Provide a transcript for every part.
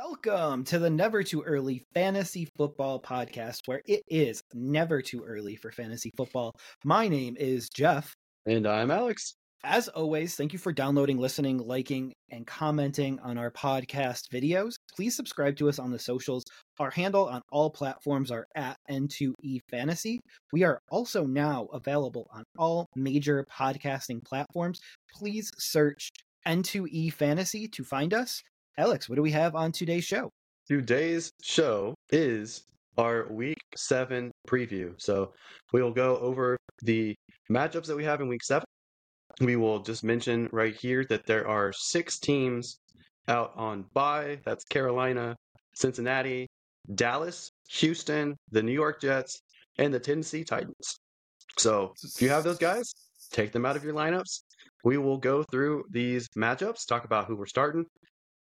Welcome to the Never Too Early Fantasy Football Podcast, where it is never too early for fantasy football. My name is Jeff. And I'm Alex. As always, thank you for downloading, listening, liking, and commenting on our podcast videos. Please subscribe to us on the socials. Our handle on all platforms are at N2E Fantasy. We are also now available on all major podcasting platforms. Please search N2E Fantasy to find us. Alex, what do we have on today's show? Today's show is our week seven preview. So we will go over the matchups that we have in week seven. We will just mention right here that there are six teams out on bye. That's Carolina, Cincinnati, Dallas, Houston, the New York Jets, and the Tennessee Titans. So if you have those guys, take them out of your lineups. We will go through these matchups, talk about who we're starting,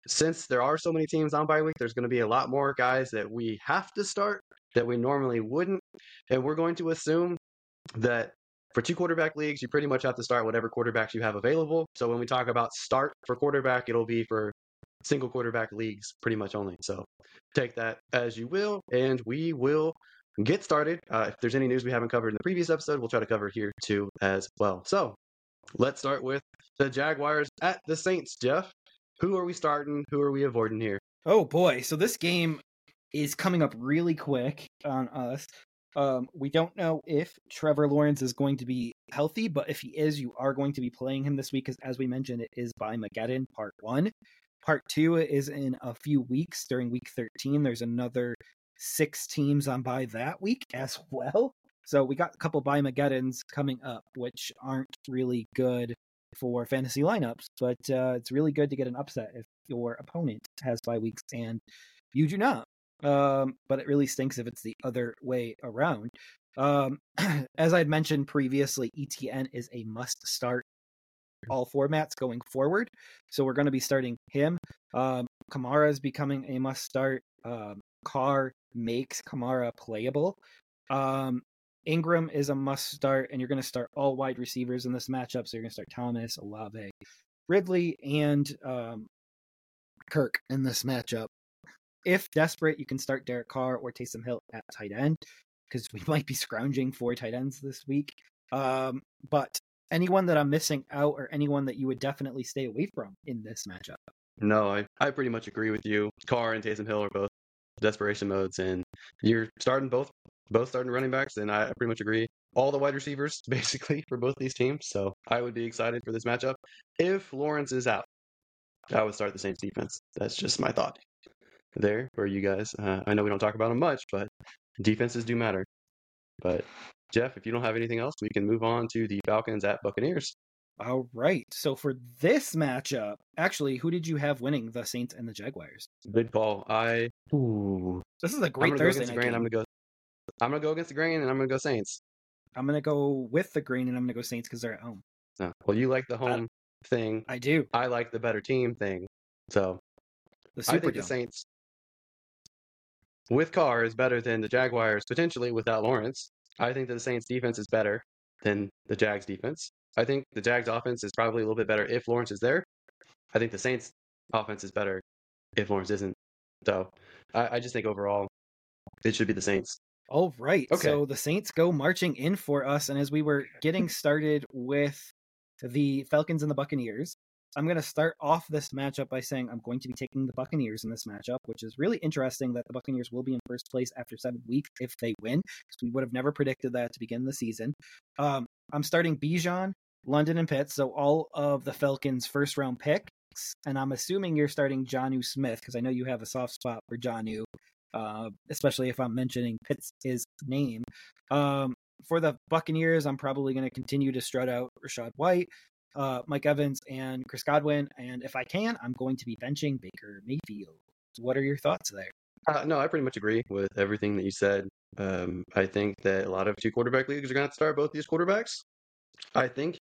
since there are so many teams on bye week, there's going to be a lot more guys that we have to start that we normally wouldn't. And we're going to assume that for two quarterback leagues, you pretty much have to start whatever quarterbacks you have available. So when we talk about start for quarterback, it'll be for single quarterback leagues pretty much only. So take that as you will, and we will get started. Uh, if there's any news we haven't covered in the previous episode, we'll try to cover here too as well. So let's start with the Jaguars at the Saints, Jeff. Who are we starting? Who are we avoiding here? Oh boy, so this game is coming up really quick on us. Um, we don't know if Trevor Lawrence is going to be healthy, but if he is, you are going to be playing him this week because, as we mentioned, it is by Mageddon Part One. Part Two is in a few weeks during Week 13. There's another six teams on by that week as well. So we got a couple by Mageddons coming up, which aren't really good for fantasy lineups, but uh, it's really good to get an upset if your opponent has bye weeks and you do not. Um, but it really stinks if it's the other way around. Um, as I had mentioned previously, Etienne is a must start all formats going forward. So we're going to be starting him. Um, Kamara is becoming a must start. Um, Carr makes Kamara playable. Um, Ingram is a must start, and you're going to start all wide receivers in this matchup. So you're going to start Thomas, Olave, Ridley, and um, Kirk in this matchup. If desperate, you can start Derek Carr or Taysom Hill at tight end because we might be scrounging for tight ends this week. Um, but anyone that I'm missing out or anyone that you would definitely stay away from in this matchup? No, I, I pretty much agree with you. Carr and Taysom Hill are both desperation modes, and you're starting both both starting running backs, and I pretty much agree. All the wide receivers, basically, for both these teams. So I would be excited for this matchup. If Lawrence is out, I would start the Saints defense. That's just my thought there for you guys. Uh, I know we don't talk about them much, but defenses do matter. But Jeff, if you don't have anything else, we can move on to the Falcons at Buccaneers. All right. So for this matchup, actually, who did you have winning the Saints and the Jaguars? Good call. I. Ooh. This is a great Thursday night. Game. I'm gonna go I'm gonna go against the grain, and I'm gonna go Saints. I'm gonna go with the green, and I'm gonna go Saints because they're at home. Oh, well, you like the home thing. I do. I like the better team thing. So the I think the Saints with Carr is better than the Jaguars potentially without Lawrence. I think that the Saints defense is better than the Jags defense. I think the Jags offense is probably a little bit better if Lawrence is there. I think the Saints offense is better if Lawrence isn't. So I, I just think overall it should be the Saints. All right. Okay. So the Saints go marching in for us. And as we were getting started with the Falcons and the Buccaneers, I'm going to start off this matchup by saying I'm going to be taking the Buccaneers in this matchup, which is really interesting that the Buccaneers will be in first place after seven weeks if they win, because we would have never predicted that to begin the season. Um, I'm starting Bijan, London, and Pitts, so all of the Falcons' first round picks. And I'm assuming you're starting Jonnu Smith, because I know you have a soft spot for Jonnu uh, especially if I'm mentioning Pitt's his name. Um, for the Buccaneers, I'm probably going to continue to strut out Rachaad White, uh, Mike Evans, and Chris Godwin. And if I can, I'm going to be benching Baker Mayfield. What are your thoughts there? Uh, no, I pretty much agree with everything that you said. Um, I think that a lot of two quarterback leagues are going to start both these quarterbacks. I think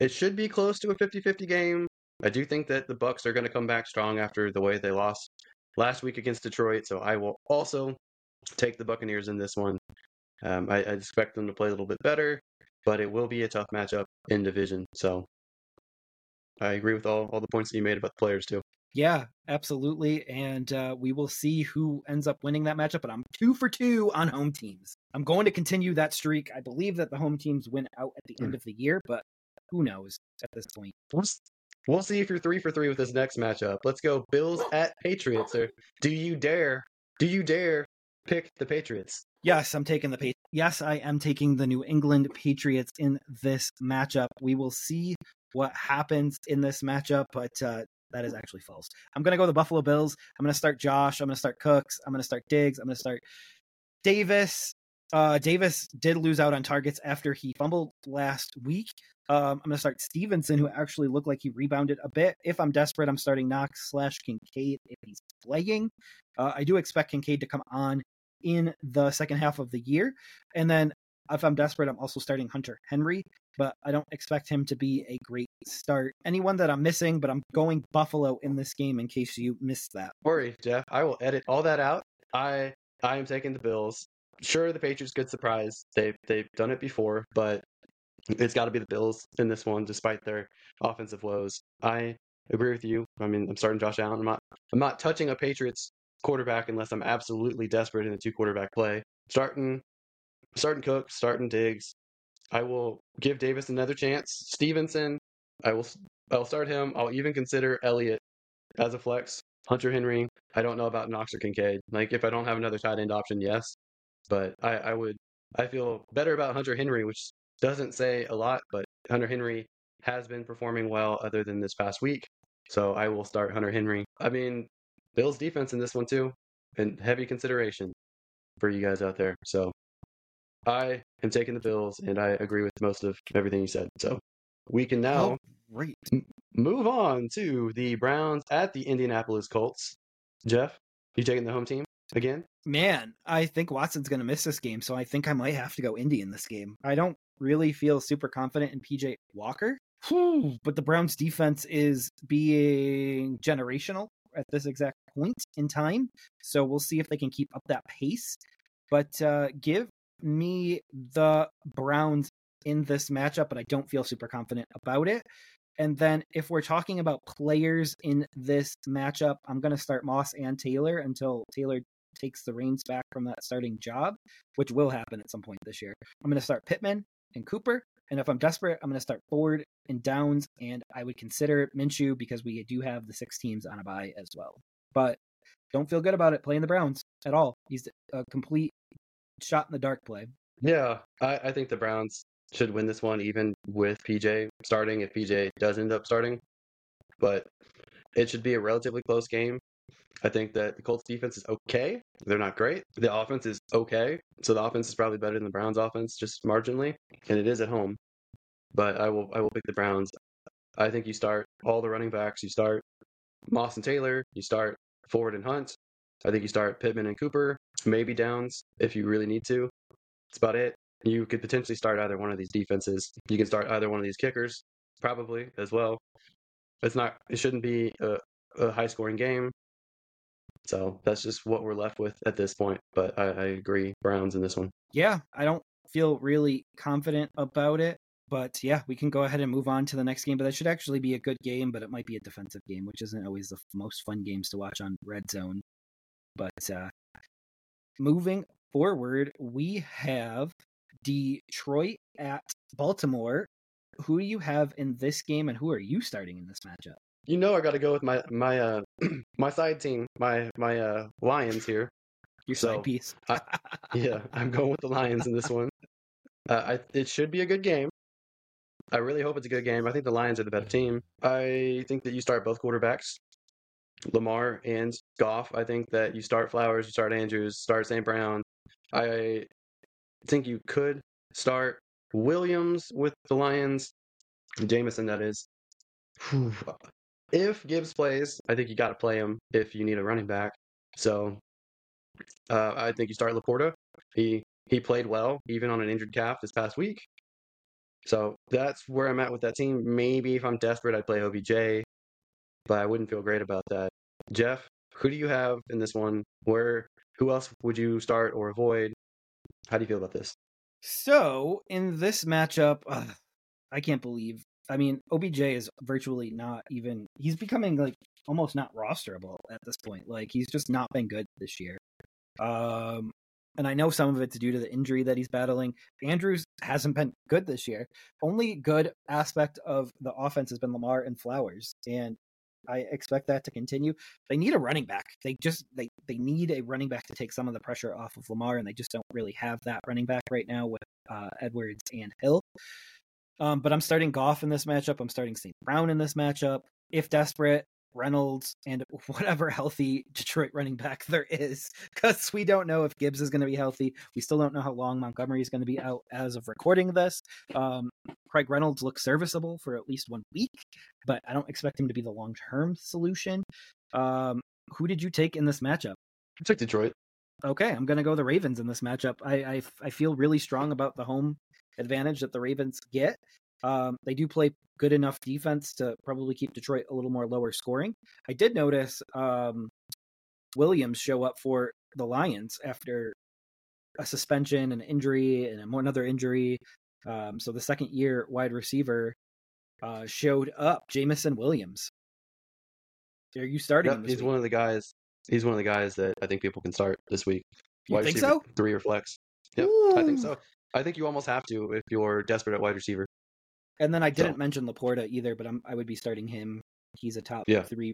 it should be close to a 50-50 game. I do think that the Bucks are going to come back strong after the way they lost last week against Detroit. So I will also take the Buccaneers in this one. Um, I, I, expect them to play a little bit better, but it will be a tough matchup in division. So I agree with all, all the points that you made about the players too. Yeah, absolutely. And uh, we will see who ends up winning that matchup. But I'm two for two on home teams. I'm going to continue that streak. I believe that the home teams win out at the end of the year, but who knows at this point? We'll see if you're three for three with this next matchup. Let's go Bills at Patriots. Or do you dare? Do you dare pick the Patriots? Yes, I'm taking the Patriots. Yes, I am taking the New England Patriots in this matchup. We will see what happens in this matchup, but uh, that is actually false. I'm going to go the Buffalo Bills. I'm going to start Josh. I'm going to start Cooks. I'm going to start Diggs. I'm going to start Davis. Uh, Davis did lose out on targets after he fumbled last week. Um, I'm going to start Stevenson, who actually looked like he rebounded a bit. If I'm desperate, I'm starting Knox slash Kincaid if he's playing. Uh, I do expect Kincaid to come on in the second half of the year. And then if I'm desperate, I'm also starting Hunter Henry, but I don't expect him to be a great start. Anyone that I'm missing, but I'm going Buffalo in this game in case you missed that. Worry, Jeff. I will edit all that out. I I am taking the Bills. Sure, the Patriots good surprise. They've they've done it before, but it's got to be the Bills in this one, despite their offensive woes. I agree with you. I mean, I'm starting Josh Allen. I'm not I'm not touching a Patriots quarterback unless I'm absolutely desperate in a two quarterback play. Starting starting Cook, starting Diggs. I will give Davis another chance. Stevenson, I will I'll start him. I'll even consider Elliott as a flex. Hunter Henry, I don't know about Knox or Kincaid. Like if I don't have another tight end option, yes. But I, I would I feel better about Hunter Henry, which doesn't say a lot, but Hunter Henry has been performing well other than this past week. So I will start Hunter Henry. I mean, Bills defense in this one too, and heavy consideration for you guys out there. So I am taking the Bills, and I agree with most of everything you said. So we can oh, now Oh, great. m- move on to the Browns at the Indianapolis Colts. Jeff, you taking the home team again? Man, I think Watson's going to miss this game, so I think I might have to go Indy in this game. I don't really feel super confident in PJ Walker, Whew, but the Browns defense is being generational at this exact point in time. So we'll see if they can keep up that pace. But uh, give me the Browns in this matchup, but I don't feel super confident about it. And then if we're talking about players in this matchup, I'm going to start Moss and Taylor until Taylor takes the reins back from that starting job, which will happen at some point this year. I'm going to start Pittman and Cooper. And if I'm desperate, I'm going to start Ford and Downs. And I would consider Minshew because we do have the six teams on a buy as well. But don't feel good about it playing the Browns at all. He's a complete shot in the dark play. Yeah, I, I think the Browns should win this one, even with PJ starting, if PJ does end up starting. But it should be a relatively close game. I think that the Colts defense is okay. They're not great. The offense is okay. So the offense is probably better than the Browns offense, just marginally. And it is at home. But I will I will pick the Browns. I think you start all the running backs. You start Moss and Taylor. You start Ford and Hunt. I think you start Pittman and Cooper, maybe Downs if you really need to. That's about it. You could potentially start either one of these defenses. You can start either one of these kickers, probably as well. It's not. It shouldn't be a, a high scoring game. So that's just what we're left with at this point. But I, I agree, Browns in this one. Yeah, I don't feel really confident about it. But yeah, we can go ahead and move on to the next game. But that should actually be a good game, but it might be a defensive game, which isn't always the most fun games to watch on Red Zone. But uh, moving forward, we have Detroit at Baltimore. Who do you have in this game, and who are you starting in this matchup? You know, I got to go with my my uh my side team, my my uh Lions here. Your So, side piece. I- Yeah, I'm going with the Lions in this one. Uh, I it should be a good game. I really hope it's a good game. I think the Lions are the better team. I think that you start both quarterbacks, Lamar and Goff. I think that you start Flowers, you start Andrews, start St. Brown. I think you could start Williams with the Lions, Jameson, that is. Whew. If Gibbs plays, I think you got to play him if you need a running back. So uh, I think you start LaPorta. He he played well, even on an injured calf this past week. So that's where I'm at with that team. Maybe if I'm desperate, I'd play OBJ, but I wouldn't feel great about that. Jeff, who do you have in this one? Where who else would you start or avoid? How do you feel about this? So in this matchup, I can't believe I mean, OBJ is virtually not even. He's becoming like almost not rosterable at this point. Like he's just not been good this year. Um, and I know some of it's due to the injury that he's battling. Andrews hasn't been good this year. Only good aspect of the offense has been Lamar and Flowers, and I expect that to continue. They need a running back. They just they they need a running back to take some of the pressure off of Lamar, and they just don't really have that running back right now with uh, Edwards and Hill. Um, but I'm starting Goff in this matchup. I'm starting St. Brown in this matchup. If desperate, Reynolds and whatever healthy Detroit running back there is, because we don't know if Gibbs is going to be healthy. We still don't know how long Montgomery is going to be out as of recording this. Um, Craig Reynolds looks serviceable for at least one week, but I don't expect him to be the long term solution. Um, who did you take in this matchup? I took Detroit. Okay, I'm going to go the Ravens in this matchup. I, I I feel really strong about the home advantage that the Ravens get. Um, they do play good enough defense to probably keep Detroit a little more lower scoring. I did notice um, Williams show up for the Lions after a suspension, an injury, and another injury. Um, so the second year wide receiver uh, showed up, Jameson Williams. Are you starting? Yep, he's week? one of the guys. He's one of the guys that I think people can start this week. You think so? Three or flex. Yep, I think so. I think you almost have to if you're desperate at wide receiver. And then I didn't so. mention LaPorta either, but I'm, I would be starting him. He's a top yeah. three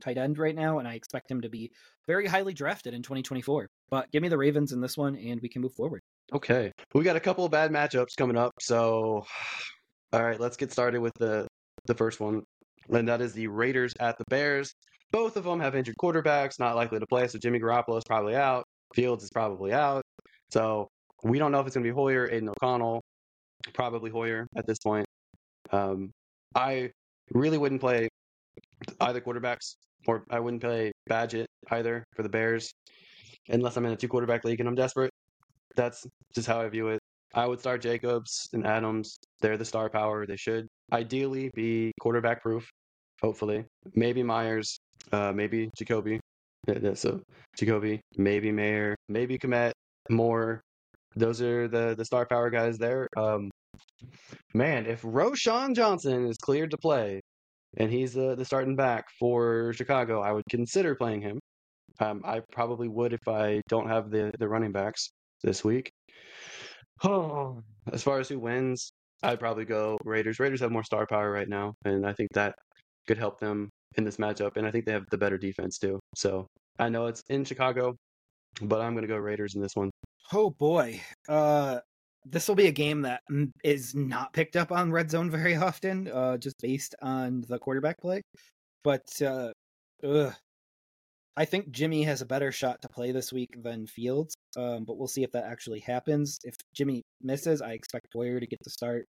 tight end right now, and I expect him to be very highly drafted in 2024. But give me the Ravens in this one, and we can move forward. Okay, we got a couple of bad matchups coming up. So, all right, let's get started with the the first one, and that is the Raiders at the Bears. Both of them have injured quarterbacks, not likely to play. So Jimmy Garoppolo is probably out. Fields is probably out. So we don't know if it's going to be Hoyer, Aidan O'Connell, probably Hoyer at this point. Um, I really wouldn't play either quarterbacks, or I wouldn't play Bagent either for the Bears, unless I'm in a two quarterback league and I'm desperate. That's just how I view it. I would start Jacobs and Adams. They're the star power. They should ideally be quarterback proof. Hopefully, maybe Meyers, uh, maybe Jakobi. So Jakobi, maybe Mayer, maybe Kmet, Moore, those are the the star power guys there. Um, man, if Roschon Johnson is cleared to play and he's the the starting back for Chicago, I would consider playing him. Um, I probably would if I don't have the the running backs this week. Oh, as far as who wins, I'd probably go Raiders. Raiders have more star power right now, and I think that could help them in this matchup. And I think they have the better defense too. So I know it's in Chicago, but I'm going to go Raiders in this one. Oh boy. Uh this will be a game that is not picked up on red zone very often, uh, just based on the quarterback play. But uh, ugh. I think Jimmy has a better shot to play this week than Fields, um, but we'll see if that actually happens. If Jimmy misses, I expect Hoyer to get the start.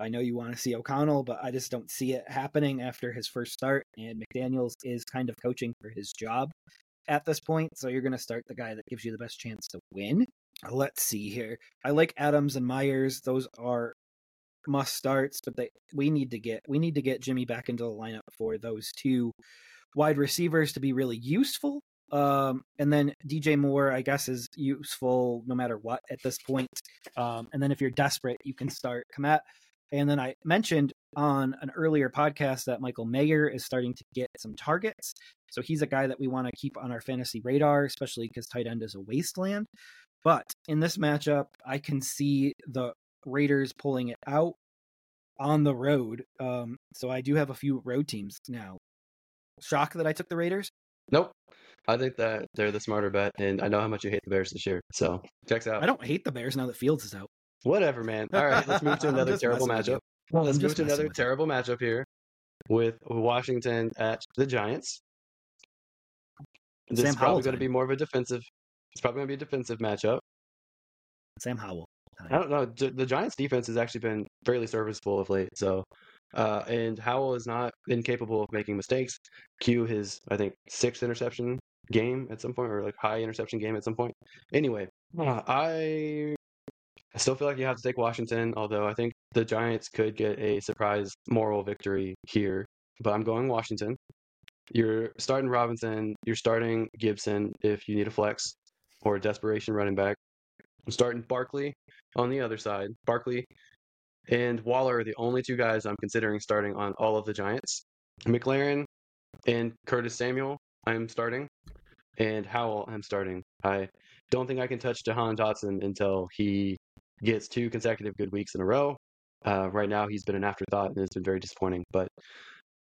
I know you want to see O'Connell, but I just don't see it happening after his first start. And McDaniels is kind of coaching for his job at this point, so you're going to start the guy that gives you the best chance to win. Let's see here. I like Adams and Meyers. Those are must starts, but they we need to get we need to get Jimmy back into the lineup for those two wide receivers to be really useful. Um, and then DJ Moore, I guess, is useful no matter what at this point. Um, and then if you're desperate, you can start Kmet. And then I mentioned on an earlier podcast that Michael Mayer is starting to get some targets. So he's a guy that we want to keep on our fantasy radar, especially because tight end is a wasteland. But in this matchup, I can see the Raiders pulling it out on the road. Um, so I do have a few road teams now. Shock that I took the Raiders? Nope. I think that they're the smarter bet, and I know how much you hate the Bears this year. So checks out. I don't hate the Bears now that Fields is out. Whatever, man. All right, let's move to another terrible matchup. let's move to another terrible matchup here with Washington at the Giants. This Sam is probably going to be more of a defensive it's probably going to be a defensive matchup. Sam Howell. I don't know. The Giants' defense has actually been fairly serviceable of late. So, uh, and Howell is not incapable of making mistakes. Q his, I think, sixth interception game at some point, or like high interception game at some point. Anyway, uh, I I still feel like you have to take Washington, although I think the Giants could get a surprise moral victory here. But I'm going Washington. You're starting Robinson. You're starting Gibson if you need a flex or desperation running back. I'm starting Barkley on the other side. Barkley and Waller are the only two guys I'm considering starting on all of the Giants. McLaurin and Curtis Samuel, I'm starting, and Howell, I'm starting. I don't think I can touch Jahan Dotson until he gets two consecutive good weeks in a row. Uh, right now, he's been an afterthought and it's been very disappointing. But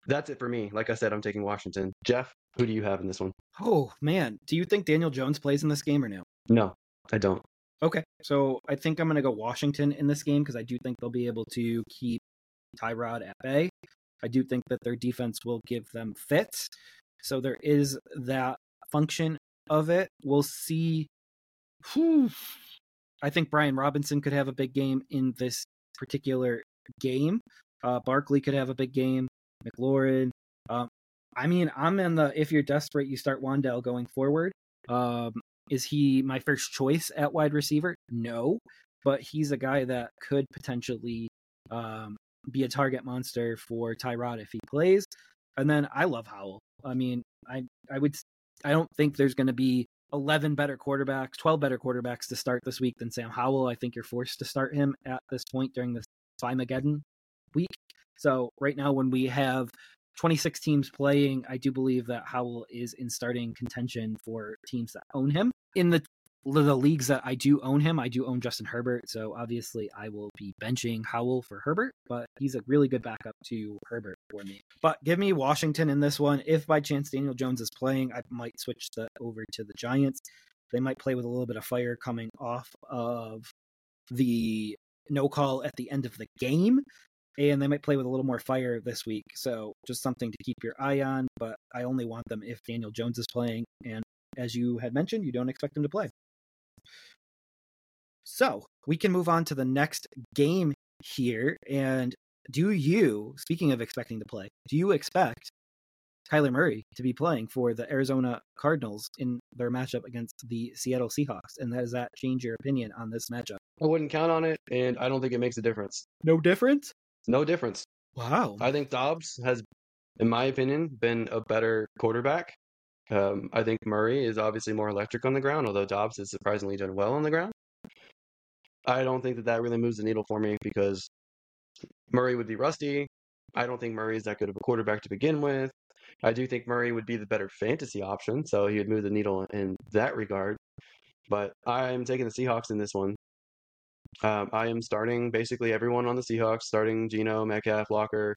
that's it for me. Like I said, I'm taking Washington. Jeff, who do you have in this one? Oh man, do you think Daniel Jones plays in this game or no? No, I don't. Okay, so I think I'm going to go Washington in this game because I do think they'll be able to keep Tyrod at bay. I do think that their defense will give them fits. So there is that function of it. We'll see. Whew. I think Brian Robinson could have a big game in this particular game. Uh, Barkley could have a big game. McLaurin. Um, I mean, I'm in the if you're desperate, you start Wan'Dale going forward. Um, is he my first choice at wide receiver? No, but he's a guy that could potentially um, be a target monster for Tyrod if he plays. And then I love Howell. I mean, I I would I don't think there's going to be 11 better quarterbacks, 12 better quarterbacks to start this week than Sam Howell. I think you're forced to start him at this point during this Slimageddon week. So right now, when we have 26 teams playing, I do believe that Howell is in starting contention for teams that own him. In the the leagues that I do own him, I do own Justin Herbert, so obviously I will be benching Howell for Herbert, but he's a really good backup to Herbert for me. But give me Washington in this one. If by chance Daniel Jones is playing, I might switch the over to the Giants. They might play with a little bit of fire coming off of the no call at the end of the game and they might play with a little more fire this week. So just something to keep your eye on. But I only want them if Daniel Jones is playing, and as you had mentioned, you don't expect him to play. So we can move on to the next game here. And do you, speaking of expecting to play, do you expect Kyler Murray to be playing for the Arizona Cardinals in their matchup against the Seattle Seahawks? And does that change your opinion on this matchup? I wouldn't count on it, and I don't think it makes a difference. No difference? No difference. Wow. I think Dobbs has, in my opinion, been a better quarterback. Um, I think Murray is obviously more electric on the ground, although Dobbs has surprisingly done well on the ground. I don't think that that really moves the needle for me because Murray would be rusty. I don't think Murray is that good of a quarterback to begin with. I do think Murray would be the better fantasy option, so he would move the needle in that regard. But I'm taking the Seahawks in this one. Um, I am starting basically everyone on the Seahawks, starting Geno, Metcalf, Lockett,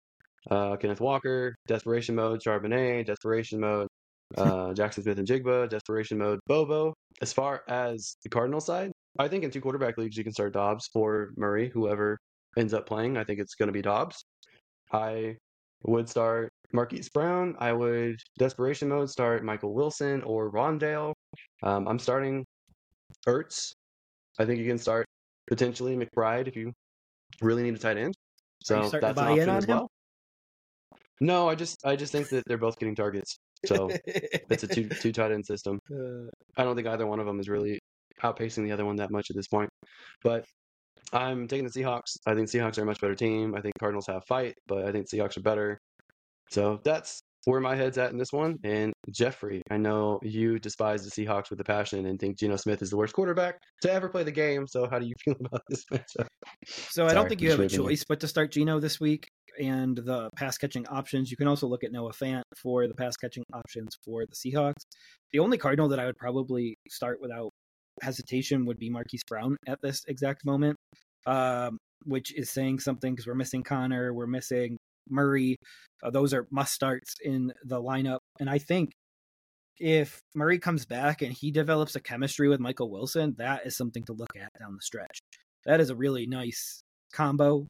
uh, Kenneth Walker, Desperation Mode, Charbonnet, Desperation Mode, uh, Jaxon Smith-Njigba, Desperation Mode, Bobo. As far as the Cardinal side, I think in two quarterback leagues you can start Dobbs for Murray, whoever ends up playing. I think it's going to be Dobbs. I would start Marquise Brown. I would Desperation Mode start Michael Wilson or Rondale. Um, I'm starting Ertz. I think you can start potentially McBride if you really need a tight end. So that's an option as well. No, I just I just think that they're both getting targets. So it's a two two tight end system. Uh, I don't think either one of them is really outpacing the other one that much at this point. But I'm taking the Seahawks. I think Seahawks are a much better team. I think Cardinals have fight, but I think Seahawks are better. So that's where my head's at in this one. And Jeffrey, I know you despise the Seahawks with a passion and think Geno Smith is the worst quarterback to ever play the game. So how do you feel about this matchup? So I don't think you have a choice but to start Geno this week and the pass catching options. You can also look at Noah Fant for the pass catching options for the Seahawks. The only Cardinal that I would probably start without hesitation would be Marquise Brown at this exact moment, um, which is saying something because we're missing Conner, we're missing Murray. Uh, those are must starts in the lineup. And I think if Murray comes back and he develops a chemistry with Michael Wilson, that is something to look at down the stretch. That is a really nice combo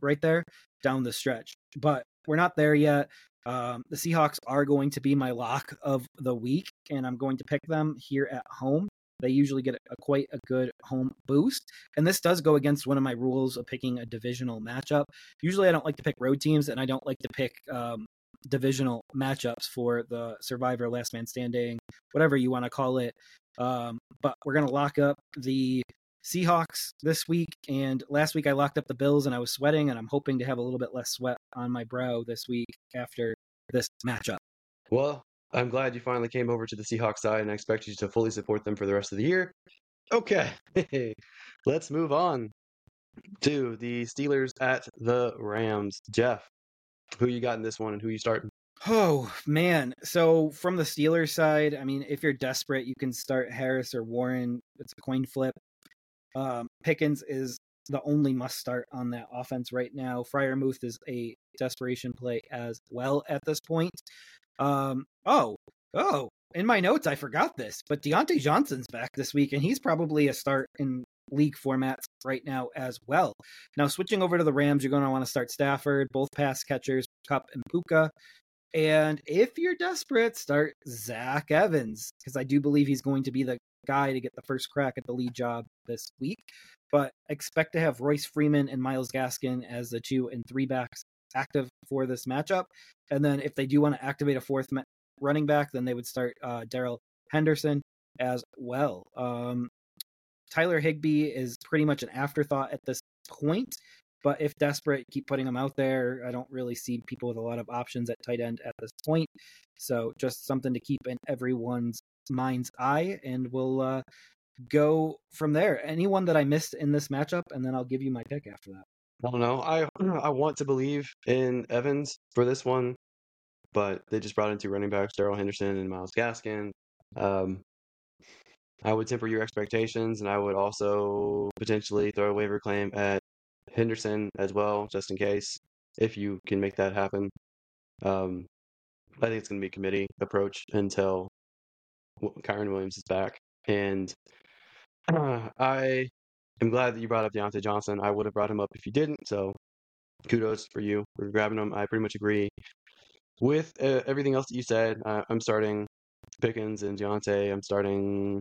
right there down the stretch. But we're not there yet. Um, the Seahawks are going to be my lock of the week, and I'm going to pick them here at home. They usually get a, quite a good home boost. And this does go against one of my rules of picking a divisional matchup. Usually I don't like to pick road teams and I don't like to pick um, divisional matchups for the survivor, last man standing, whatever you want to call it. Um, but we're going to lock up the Seahawks this week. And last week I locked up the Bills and I was sweating, and I'm hoping to have a little bit less sweat on my brow this week after this matchup. Well, I'm glad you finally came over to the Seahawks side, and I expect you to fully support them for the rest of the year. Okay, let's move on. to the Steelers at the Rams. Jeff, who you got in this one and who you starting? Oh man! So from the Steelers side, I mean, if you're desperate, you can start Harris or Warren. It's a coin flip. Um, Pickens is the only must start on that offense right now. Freiermuth is a desperation play as well at this point. Um, oh, oh, in my notes, I forgot this, but Diontae Johnson's back this week, and he's probably a start in league formats right now as well. Now, switching over to the Rams, you're going to want to start Stafford, both pass catchers, Kupp and Puka. And if you're desperate, start Zach Evans, because I do believe he's going to be the guy to get the first crack at the lead job this week. But expect to have Royce Freeman and Myles Gaskin as the two and three backs active for this matchup. And then if they do want to activate a fourth running back, then they would start uh, Darrell Henderson as well. Um, Tyler Higbee is pretty much an afterthought at this point, but if desperate, keep putting him out there. I don't really see people with a lot of options at tight end at this point, so just something to keep in everyone's mind's eye, and we'll uh, go from there. Anyone that I missed in this matchup, and then I'll give you my pick after that. I don't know. I I want to believe in Evans for this one but they just brought in two running backs, Darrell Henderson and Myles Gaskin. Um, I would temper your expectations, and I would also potentially throw a waiver claim at Henderson as well, just in case, if you can make that happen. Um, I think it's going to be a committee approach until Kyren Williams is back. And uh, I am glad that you brought up Diontae Johnson. I would have brought him up if you didn't. So kudos for you for grabbing him. I pretty much agree with uh, everything else that you said, uh, I'm starting Pickens and Diontae. I'm starting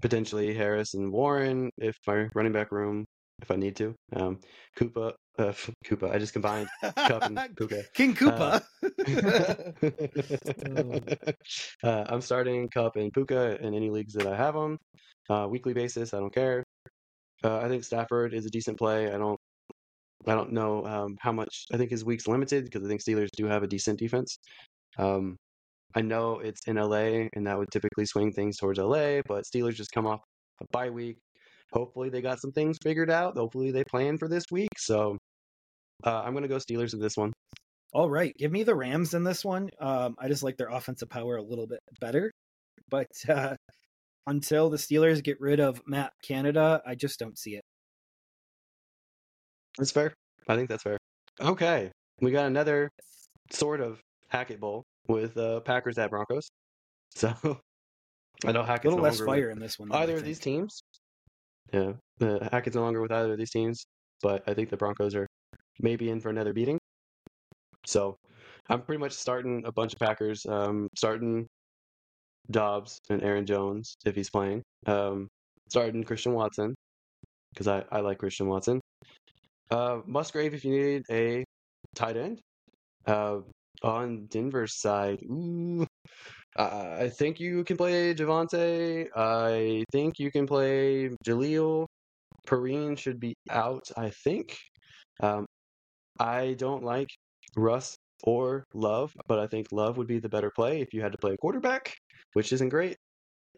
potentially Harris and Warren if my running back room, if I need to. Um, Koopa, uh, Koopa. I just combined Kupp and Puka. King Koopa. Uh, uh, I'm starting Kupp and Puka in any leagues that I have them. Uh, weekly basis, I don't care. Uh, I think Stafford is a decent play. I don't I don't know um, how much. I think his week's limited because I think Steelers do have a decent defense. Um, I know it's in LA, and that would typically swing things towards LA, but Steelers just come off a bye week. Hopefully, they got some things figured out. Hopefully, they plan for this week. So, uh, I'm going to go Steelers in this one. All right, give me the Rams in this one. Um, I just like their offensive power a little bit better, but uh, until the Steelers get rid of Matt Canada, I just don't see it. That's fair. I think that's fair. Okay, we got another sort of Hackett Bowl with uh, Packers at Broncos. So I know Hackett's a little no less fire in this one. either of these teams. Yeah, uh, Hackett's no longer with either of these teams, but I think the Broncos are maybe in for another beating. So I'm pretty much starting a bunch of Packers. Um, starting Doubs and Aaron Jones if he's playing. Um, starting Christian Watson because I, I like Christian Watson. Uh, Musgrave, if you need a tight end. Uh, on Denver's side, ooh, I think you can play Javonte. I think you can play Jaleel. Perine should be out, I think. Um, I don't like Russ or Love, but I think Love would be the better play if you had to play a quarterback, which isn't great.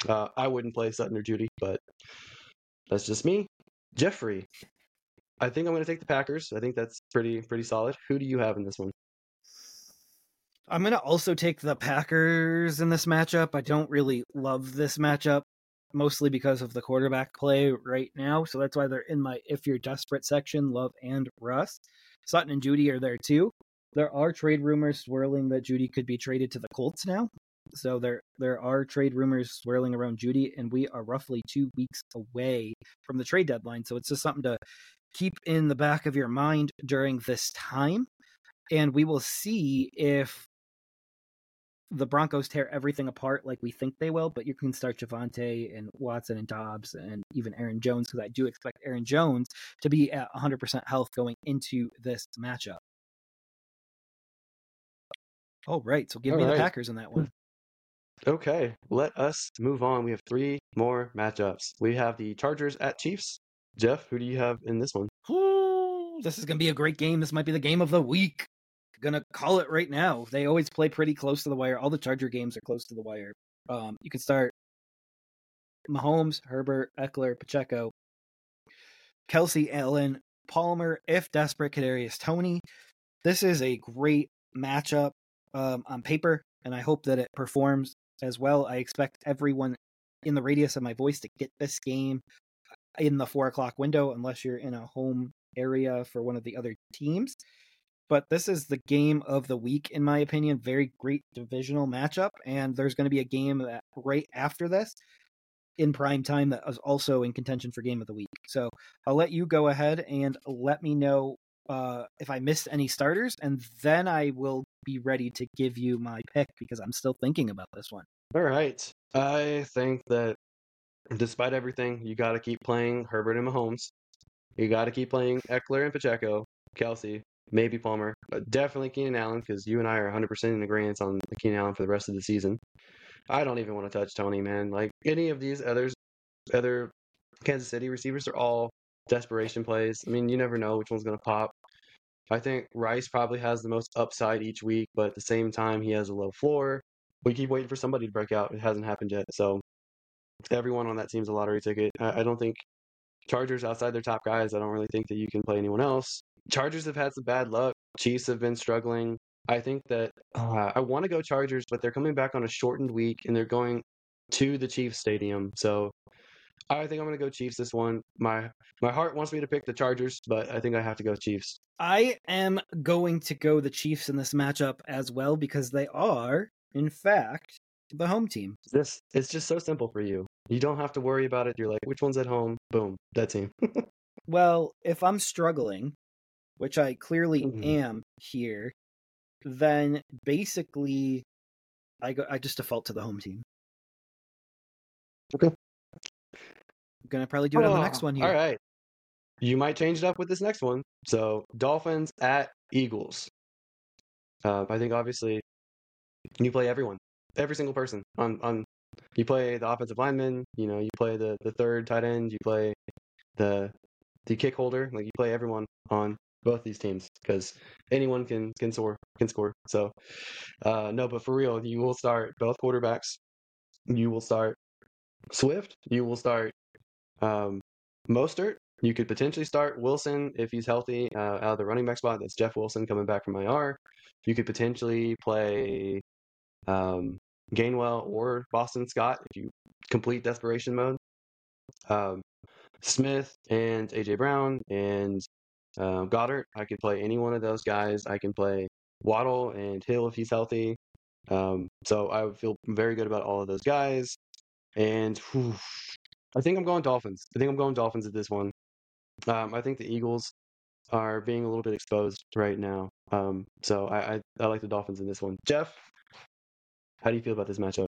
Uh, I wouldn't play Sutton or Jeudy, but that's just me. Jeffrey, I think I'm going to take the Packers. I think that's pretty pretty solid. Who do you have in this one? I'm going to also take the Packers in this matchup. I don't really love this matchup, mostly because of the quarterback play right now. So that's why they're in my if you're desperate section, Love and Russ. Sutton and Jeudy are there too. There are trade rumors swirling that Jeudy could be traded to the Colts now. So there there are trade rumors swirling around Jeudy, and we are roughly two weeks away from the trade deadline. So it's just something to keep in the back of your mind during this time. And we will see if the Broncos tear everything apart like we think they will, but you can start Javonte and Watson and Doubs and even Aaron Jones because I do expect Aaron Jones to be at 100% health going into this matchup. All right, so give All me right. the Packers in that one. Okay, let us move on. We have three more matchups. We have the Chargers at Chiefs. Jeff, who do you have in this one? Ooh, this is going to be a great game. This might be the game of the week. Gonna call it right now. They always play pretty close to the wire. All the Charger games are close to the wire. Um, you can start Mahomes, Herbert, Ekeler, Pacheco, Kelce, Allen, Palmer if desperate Kadarius Toney. This is a great matchup um, on paper, and I hope that it performs as well. I expect everyone in the radius of my voice to get this game in the four o'clock window, unless you're in a home area for one of the other teams. But this is the game of the week, in my opinion. Very great divisional matchup, and there's going to be a game that right after this in prime time that is also in contention for game of the week. So I'll let you go ahead and let me know uh, if I missed any starters, and then I will be ready to give you my pick because I'm still thinking about this one. All right. I think that despite everything, you got to keep playing Herbert and Mahomes. You got to keep playing Ekeler and Pacheco, Kelce, maybe Palmer, but definitely Keenan Allen because you and I are 100% in agreement on Keenan Allen for the rest of the season. I don't even want to touch Toney, man. Like any of these others, other Kansas City receivers are all desperation plays. I mean, you never know which one's going to pop. I think Rice probably has the most upside each week, but at the same time, he has a low floor. We keep waiting for somebody to break out. It hasn't happened yet. So everyone on that team's a lottery ticket. I, I don't think Chargers outside their top guys. I don't really think that you can play anyone else. Chargers have had some bad luck. Chiefs have been struggling. I think that uh, I want to go Chargers, but they're coming back on a shortened week and they're going to the Chiefs Stadium. So I think I'm going to go Chiefs this one. My my heart wants me to pick the Chargers, but I think I have to go Chiefs. I am going to go the Chiefs in this matchup as well because they are, in fact, the home team. This it's just so simple for you. You don't have to worry about it. You're like, which one's at home? Boom, that team. well, if I'm struggling, which I clearly mm-hmm. am here, then basically I go I just default to the home team. Okay. Gonna probably do it oh, on the next one here. All right. You might change it up with this next one. So Dolphins at Eagles. Uh, I think obviously you play everyone, every single person on on. You play the offensive lineman. You know, you play the the third tight end. You play the the kick holder. Like you play everyone on both these teams because anyone can can score can score. So uh, no, but for real, you will start both quarterbacks. You will start Swift. You will start um, Mostert. You could potentially start Wilson if he's healthy uh, out of the running back spot. That's Jeff Wilson coming back from IR. You could potentially play um, Gainwell or Boston Scott if you complete desperation mode. Um, Smith and AJ Brown and um, Goedert, I could play any one of those guys. I can play Waddle and Hill if he's healthy. Um, so I would feel very good about all of those guys. And whew, I think I'm going Dolphins. I think I'm going Dolphins at this one. Um, I think the Eagles are being a little bit exposed right now. Um, so I, I, I like the Dolphins in this one. Jeff, how do you feel about this matchup?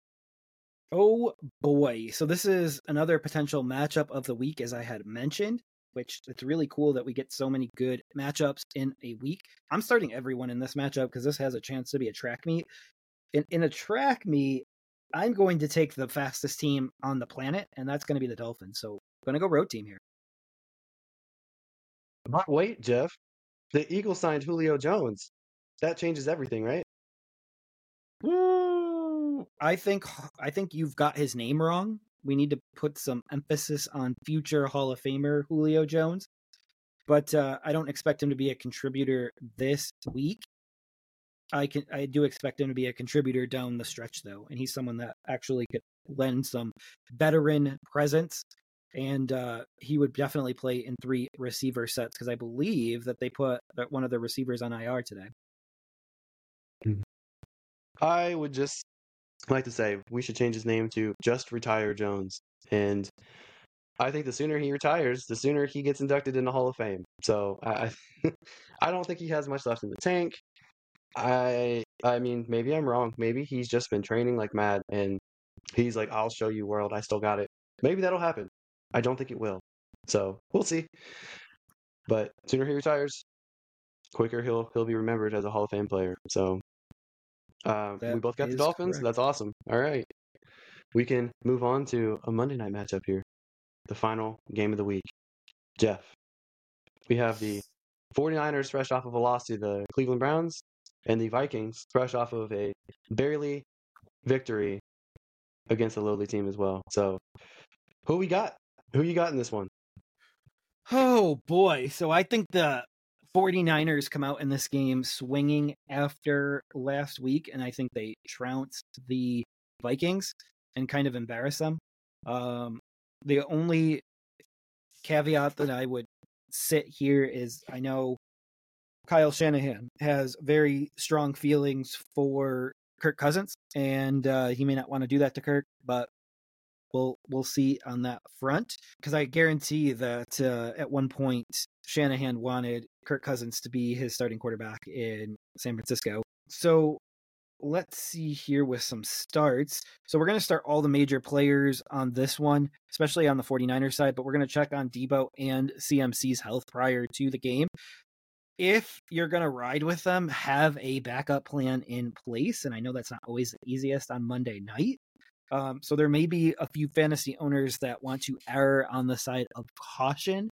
Oh boy. So this is another potential matchup of the week, as I had mentioned which it's really cool that we get so many good matchups in a week. I'm starting everyone in this matchup because this has a chance to be a track meet. In in a track meet, I'm going to take the fastest team on the planet, and that's going to be the Dolphins. So I'm going to go road team here. But wait, Jeff. The Eagles signed Julio Jones. That changes everything, right? I think I think you've got his name wrong we need to put some emphasis on future Hall of Famer Julio Jones. But uh, I don't expect him to be a contributor this week. I can I do expect him to be a contributor down the stretch though, and he's someone that actually could lend some veteran presence. And uh, he would definitely play in three receiver sets because I believe that they put one of the receivers on IR today. Mm-hmm. I would just like to say we should change his name to Just Retire Jones. And I think the sooner he retires, the sooner he gets inducted in the Hall of Fame. So I, I don't think he has much left in the tank. I, I mean, maybe I'm wrong. Maybe he's just been training like mad, and he's like, "I'll show you, world. I still got it." Maybe that'll happen. I don't think it will. So we'll see. But sooner he retires, quicker he'll he'll be remembered as a Hall of Fame player. So uh, we both got the Dolphins. Correct. That's awesome. All right. We can move on to a Monday night matchup here. The final game of the week. Jeff, we have the 49ers fresh off of a loss to the Cleveland Browns and the Vikings fresh off of a barely victory against a lowly team as well. So, who we got? Who you got in this one? Oh boy. So I think the 49ers come out in this game swinging after last week, and I think they trounced the Vikings and kind of embarrass them. Um, the only caveat that I would sit here is I know Kyle Shanahan has very strong feelings for Kirk Cousins, and uh, he may not want to do that to Kirk, but we'll we'll see on that front because I guarantee that uh, at one point Shanahan wanted Kirk Cousins to be his starting quarterback in San Francisco. So let's see here with some starts. So we're going to start all the major players on this one, especially on the 49ers side, but we're going to check on Deebo and CMC's health prior to the game. If you're going to ride with them, have a backup plan in place. And I know that's not always the easiest on Monday night. Um, so there may be a few fantasy owners that want to err on the side of caution,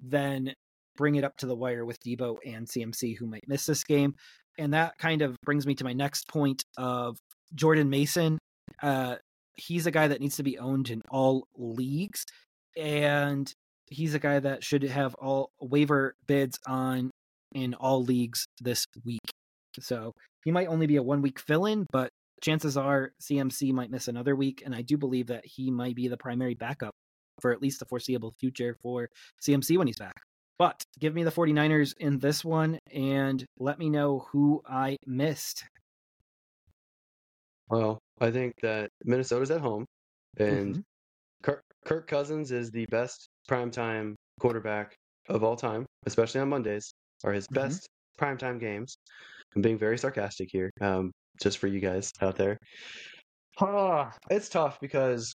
then bring it up to the wire with Deebo and CMC who might miss this game. And that kind of brings me to my next point of Jordan Mason. Uh, he's a guy that needs to be owned in all leagues, and he's a guy that should have all waiver bids on in all leagues this week. So he might only be a one week fill in, but chances are CMC might miss another week, and I do believe that he might be the primary backup for at least the foreseeable future for CMC when he's back. But give me the 49ers in this one and let me know who I missed. Well, I think that Minnesota's at home, and mm-hmm. Kirk, Kirk Cousins is the best primetime quarterback of all time, especially on Mondays, are his Mhm. best primetime games. I'm being very sarcastic here, um, just for you guys out there. Ah, it's tough because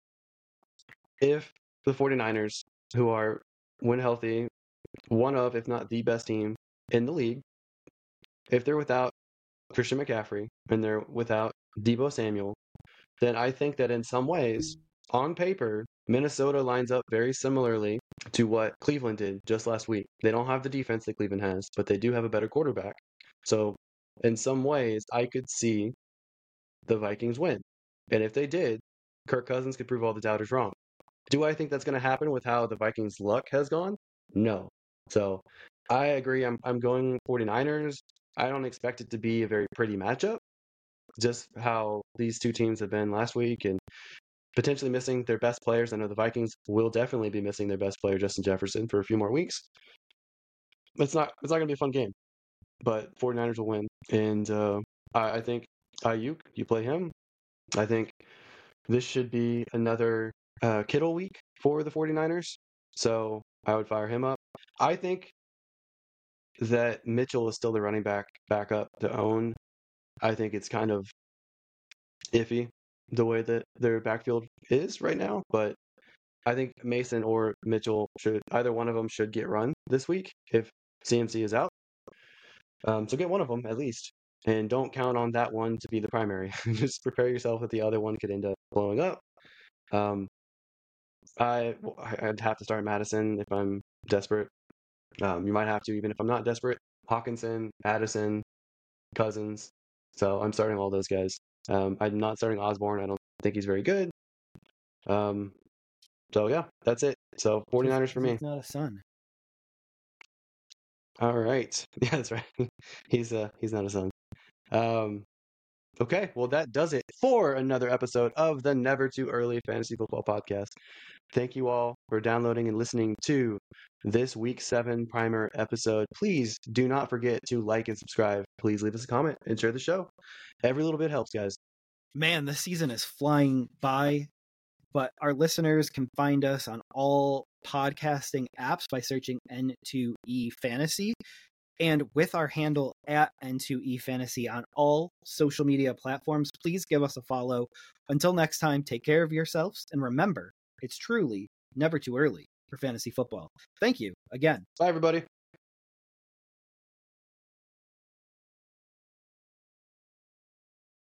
if the 49ers, who are when healthy, one of, if not the best team in the league, if they're without Christian McCaffrey and they're without Deebo Samuel, then I think that in some ways, on paper, Minnesota lines up very similarly to what Cleveland did just last week. They don't have the defense that Cleveland has, but they do have a better quarterback. So, in some ways, I could see the Vikings win. And if they did, Kirk Cousins could prove all the doubters wrong. Do I think that's going to happen with how the Vikings' luck has gone? No. So, I agree. I'm I'm going 49ers. I don't expect it to be a very pretty matchup. Just how these two teams have been last week and potentially missing their best players. I know the Vikings will definitely be missing their best player, Justin Jefferson, for a few more weeks. It's not it's not gonna be a fun game. But 49ers will win. And uh, I, I think Aiyuk, you play him. I think this should be another uh, Kittle week for the 49ers. So I would fire him up. I think that Mitchell is still the running back backup to own. I think it's kind of iffy the way that their backfield is right now, but I think Mason or Mitchell should either one of them should get run this week if CMC is out. Um, so get one of them at least, and don't count on that one to be the primary. Just prepare yourself that the other one could end up blowing up. Um, I I'd have to start Mattison if I'm desperate. Um, you might have to even if I'm not desperate. Hockenson, Addison, Cousins. So I'm starting all those guys. Um, I'm not starting Osborn. I don't think he's very good. Um, so yeah, that's it. So 49ers for me. He's not a son. All right. Yeah, that's right. he's uh he's not a son. Um okay, well that does it for another episode of the Never Too Early Fantasy Football Podcast. Thank you all for downloading and listening to this week 7 primer episode. Please do not forget to like and subscribe. Please leave us a comment and share the show. Every little bit helps, guys. Man, the season is flying by, but our listeners can find us on all podcasting apps by searching N2E Fantasy. And with our handle at N2E Fantasy on all social media platforms, please give us a follow. Until next time, take care of yourselves and remember, it's truly never too early for fantasy football. Thank you again. Bye, everybody.